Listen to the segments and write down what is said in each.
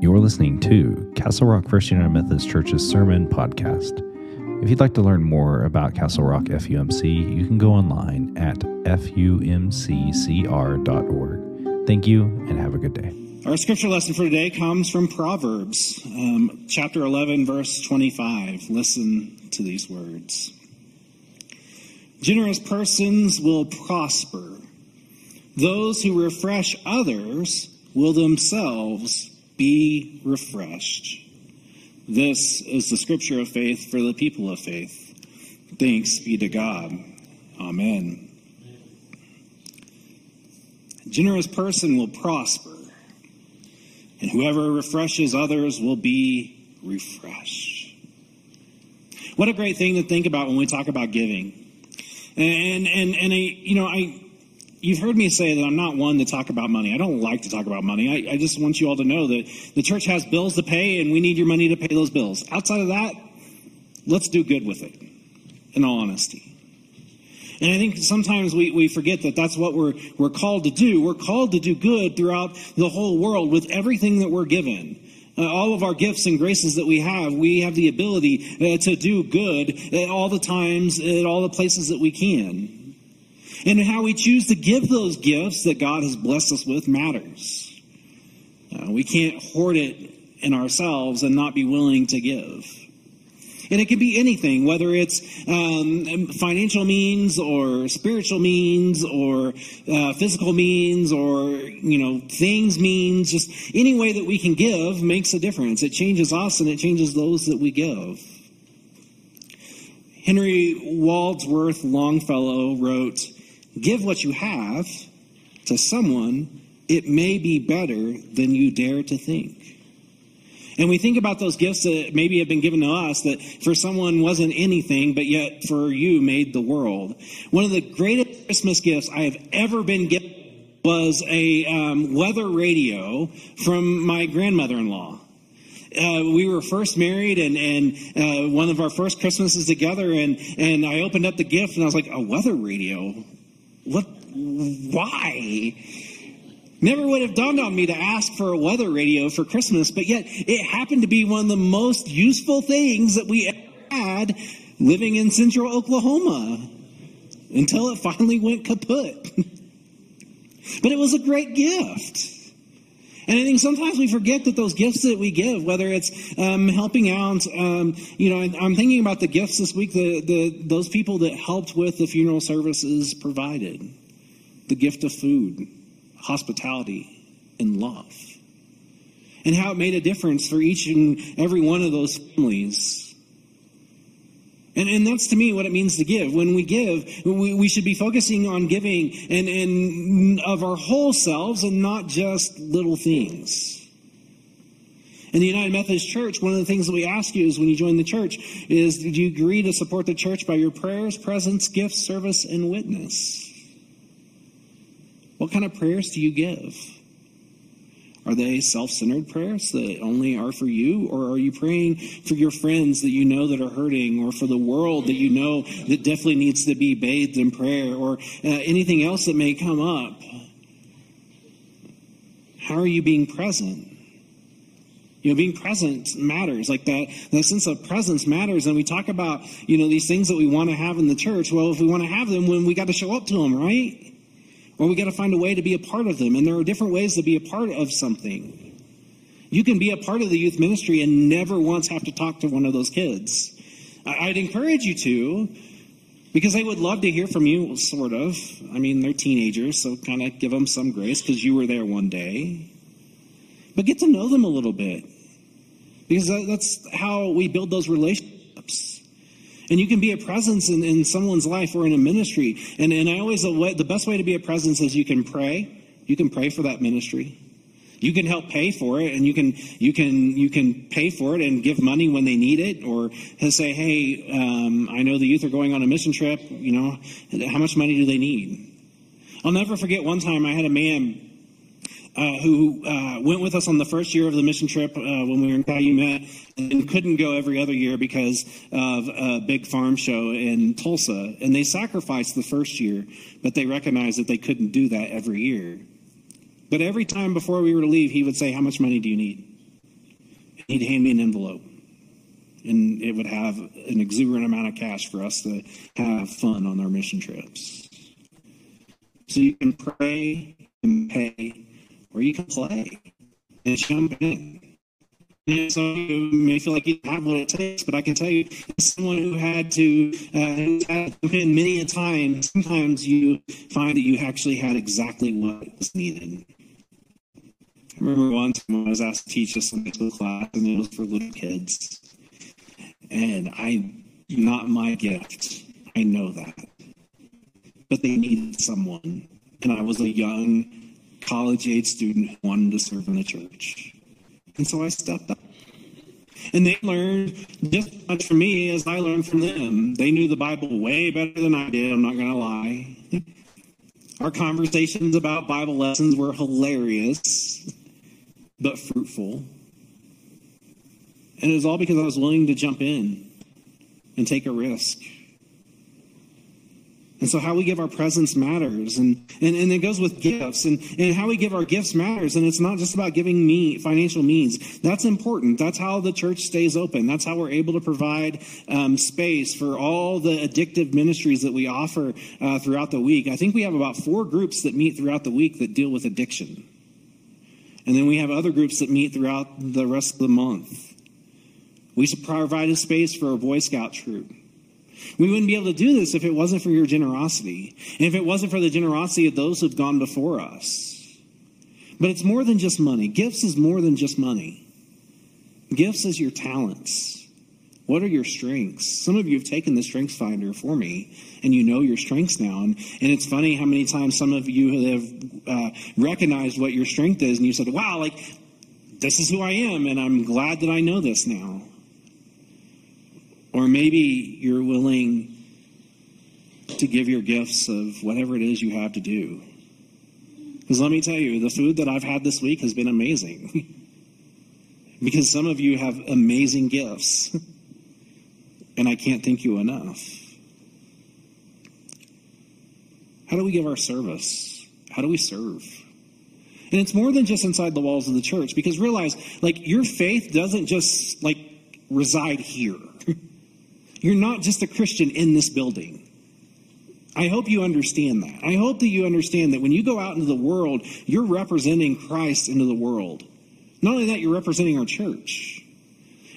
You're listening to Castle Rock First United Methodist Church's Sermon Podcast. If you'd like to learn more about Castle Rock FUMC, you can go online at fumccr.org. Thank you and have a good day. Our scripture lesson for today comes from Proverbs, um, chapter 11, verse 25. Listen to these words Generous persons will prosper, those who refresh others will themselves be refreshed. This is the scripture of faith for the people of faith. Thanks be to God. Amen. A generous person will prosper, and whoever refreshes others will be refreshed. What a great thing to think about when we talk about giving. And and and I, you know, I you've heard me say that I'm not one to talk about money. I don't like to talk about money. I, I, just want you all to know that the church has bills to pay and we need your money to pay those bills. Outside of that, let's do good with it, in all honesty. And I think sometimes we, we forget that that's what we're, we're called to do. We're called to do good throughout the whole world with everything that we're given. Uh, all of our gifts and graces that we have, we have the ability uh, to do good at all the times, at all the places that we can. And how we choose to give those gifts that God has blessed us with matters. Uh, we can't hoard it in ourselves and not be willing to give. And it can be anything, whether it's um, financial means or spiritual means or uh, physical means or, you know, things means. Just any way that we can give makes a difference. It changes us and it changes those that we give. Henry Wadsworth Longfellow wrote, Give what you have to someone, it may be better than you dare to think. And we think about those gifts that maybe have been given to us that for someone wasn't anything, but yet for you made the world. One of the greatest Christmas gifts I have ever been given was a um, weather radio from my grandmother-in-law. Uh, we were first married and, and uh, one of our first Christmases together and, and I opened up the gift and I was like, a weather radio? What? Why? Never would have dawned on me to ask for a weather radio for Christmas, but yet it happened to be one of the most useful things that we had living in central Oklahoma until it finally went kaput. but it was a great gift. And I think sometimes we forget that those gifts that we give, whether it's um, helping out, um, you know, I'm thinking about the gifts this week, the, the, those people that helped with the funeral services provided, the gift of food, hospitality, and love, and how it made a difference for each and every one of those families. And, and that's to me what it means to give. When we give, we, we should be focusing on giving and, and of our whole selves and not just little things. In the United Methodist Church, one of the things that we ask you is when you join the church is do you agree to support the church by your prayers, presence, gifts, service, and witness? What kind of prayers do you give? Are they self centered prayers that only are for you? Or are you praying for your friends that you know that are hurting, or for the world that you know that definitely needs to be bathed in prayer, or uh, anything else that may come up? How are you being present? You know, being present matters. Like that, that sense of presence matters. And we talk about, you know, these things that we want to have in the church. Well, if we want to have them, when we got to show up to them, right? Or we got to find a way to be a part of them. And there are different ways to be a part of something. You can be a part of the youth ministry and never once have to talk to one of those kids. I'd encourage you to, because they would love to hear from you, sort of. I mean, they're teenagers, so kind of give them some grace because you were there one day. But get to know them a little bit. Because that's how we build those relationships. And you can be a presence in, in someone's life or in a ministry. And, and I always, the best way to be a presence is you can pray. You can pray for that ministry. You can help pay for it and you can, you can, you can pay for it and give money when they need it or say, hey, um, I know the youth are going on a mission trip. You know, how much money do they need? I'll never forget one time I had a man uh, who uh, went with us on the first year of the mission trip uh, when we were in Calumet and couldn't go every other year because of a big farm show in Tulsa. And they sacrificed the first year, but they recognized that they couldn't do that every year. But every time before we were to leave, he would say, How much money do you need? he'd hand me an envelope. And it would have an exuberant amount of cash for us to have fun on our mission trips. So you can pray and pay, or you can play and jump in. And of you may feel like you have what it takes, but I can tell you, as someone who had to, uh, to many a time, sometimes you find that you actually had exactly what was needed. I remember one time I was asked to teach a Sunday school class, and it was for little kids. And I, not my gift, I know that. But they needed someone. And I was a young college age student who wanted to serve in the church. And so I stepped up. And they learned just as much from me as I learned from them. They knew the Bible way better than I did, I'm not going to lie. Our conversations about Bible lessons were hilarious, but fruitful. And it was all because I was willing to jump in and take a risk. And so how we give our presence matters. And, and, and it goes with gifts. And, and how we give our gifts matters. And it's not just about giving me financial means. That's important. That's how the church stays open. That's how we're able to provide um, space for all the addictive ministries that we offer uh, throughout the week. I think we have about four groups that meet throughout the week that deal with addiction. And then we have other groups that meet throughout the rest of the month. We provide a space for a Boy Scout troop. We wouldn't be able to do this if it wasn't for your generosity, and if it wasn't for the generosity of those who've gone before us. But it's more than just money. Gifts is more than just money. Gifts is your talents. What are your strengths? Some of you have taken the Strengths Finder for me, and you know your strengths now. And, and it's funny how many times some of you have uh, recognized what your strength is, and you said, wow, like, this is who I am, and I'm glad that I know this now. Or maybe you're willing to give your gifts of whatever it is you have to do. Because let me tell you, the food that I've had this week has been amazing. because some of you have amazing gifts. and I can't thank you enough. How do we give our service? How do we serve? And it's more than just inside the walls of the church because realize, like, your faith doesn't just, like, reside here. You're not just a Christian in this building. I hope you understand that. I hope that you understand that when you go out into the world, you're representing Christ into the world. Not only that, you're representing our church.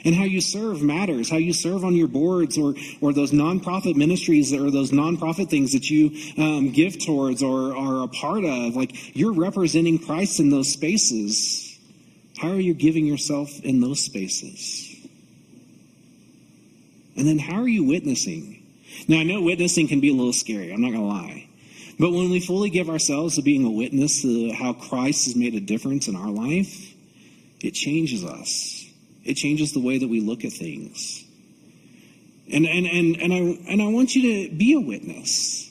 And how you serve matters. How you serve on your boards or, or those nonprofit ministries or those nonprofit things that you um, give towards or are a part of. Like you're representing Christ in those spaces. How are you giving yourself in those spaces? And then how are you witnessing? Now, I know witnessing can be a little scary, I'm not going to lie. But when we fully give ourselves to being a witness to how Christ has made a difference in our life, it changes us. It changes the way that we look at things. And, and, and, and, I, and I want you to be a witness.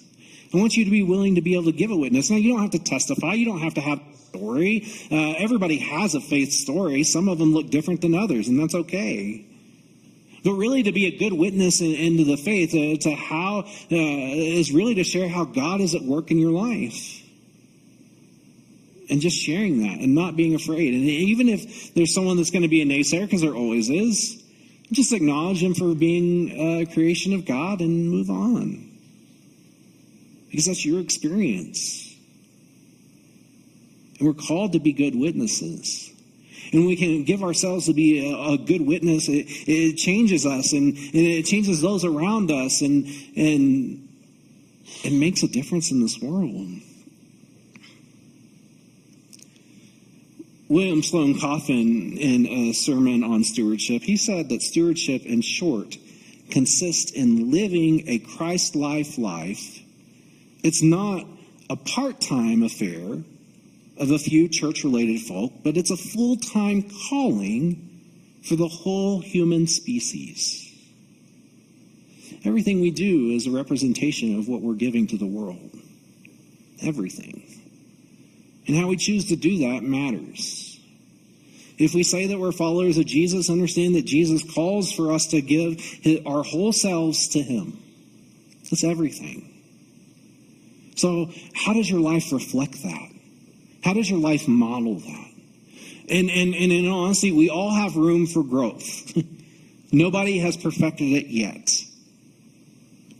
I want you to be willing to be able to give a witness. Now, you don't have to testify. You don't have to have story. Uh, everybody has a faith story. Some of them look different than others, and that's okay but really to be a good witness into the faith, uh, to how, uh, is really to share how God is at work in your life. And just sharing that and not being afraid. And even if there's someone that's going to be a naysayer, because there always is, just acknowledge them for being a creation of God and move on. Because that's your experience. And we're called to be good witnesses and we can give ourselves to be a, a good witness, it, it, changes us and, and it changes those around us and, and it makes a difference in this world. William Sloane Coffin, in a sermon on stewardship, he said that stewardship, in short, consists in living a Christ life life. It's not a part time affair of a few church related folk, but it's a full time calling for the whole human species. Everything we do is a representation of what we're giving to the world. Everything. And how we choose to do that matters. If we say that we're followers of Jesus, understand that Jesus calls for us to give our whole selves to Him. That's everything. So, how does your life reflect that? How does your life model that? And, and, and in honesty, we all have room for growth. Nobody has perfected it yet.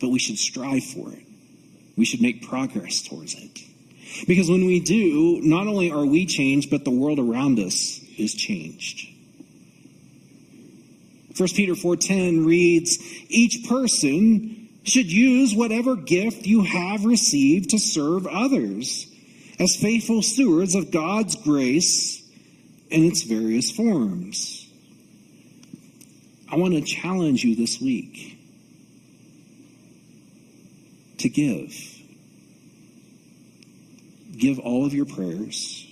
But we should strive for it. We should make progress towards it. Because when we do, not only are we changed, but the world around us is changed. 1 Peter 4:10 reads, "Each person should use whatever gift you have received to serve others as faithful stewards of God's grace in its various forms." I want to challenge you this week to give. Give all of your prayers,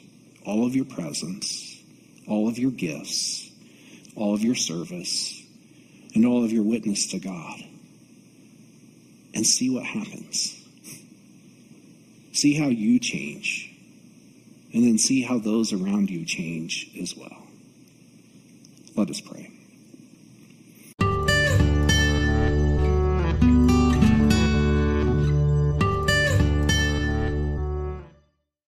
all of your presence, all of your gifts, all of your service, and all of your witness to God. And see what happens. See how you change. And then see how those around you change as well. Let us pray.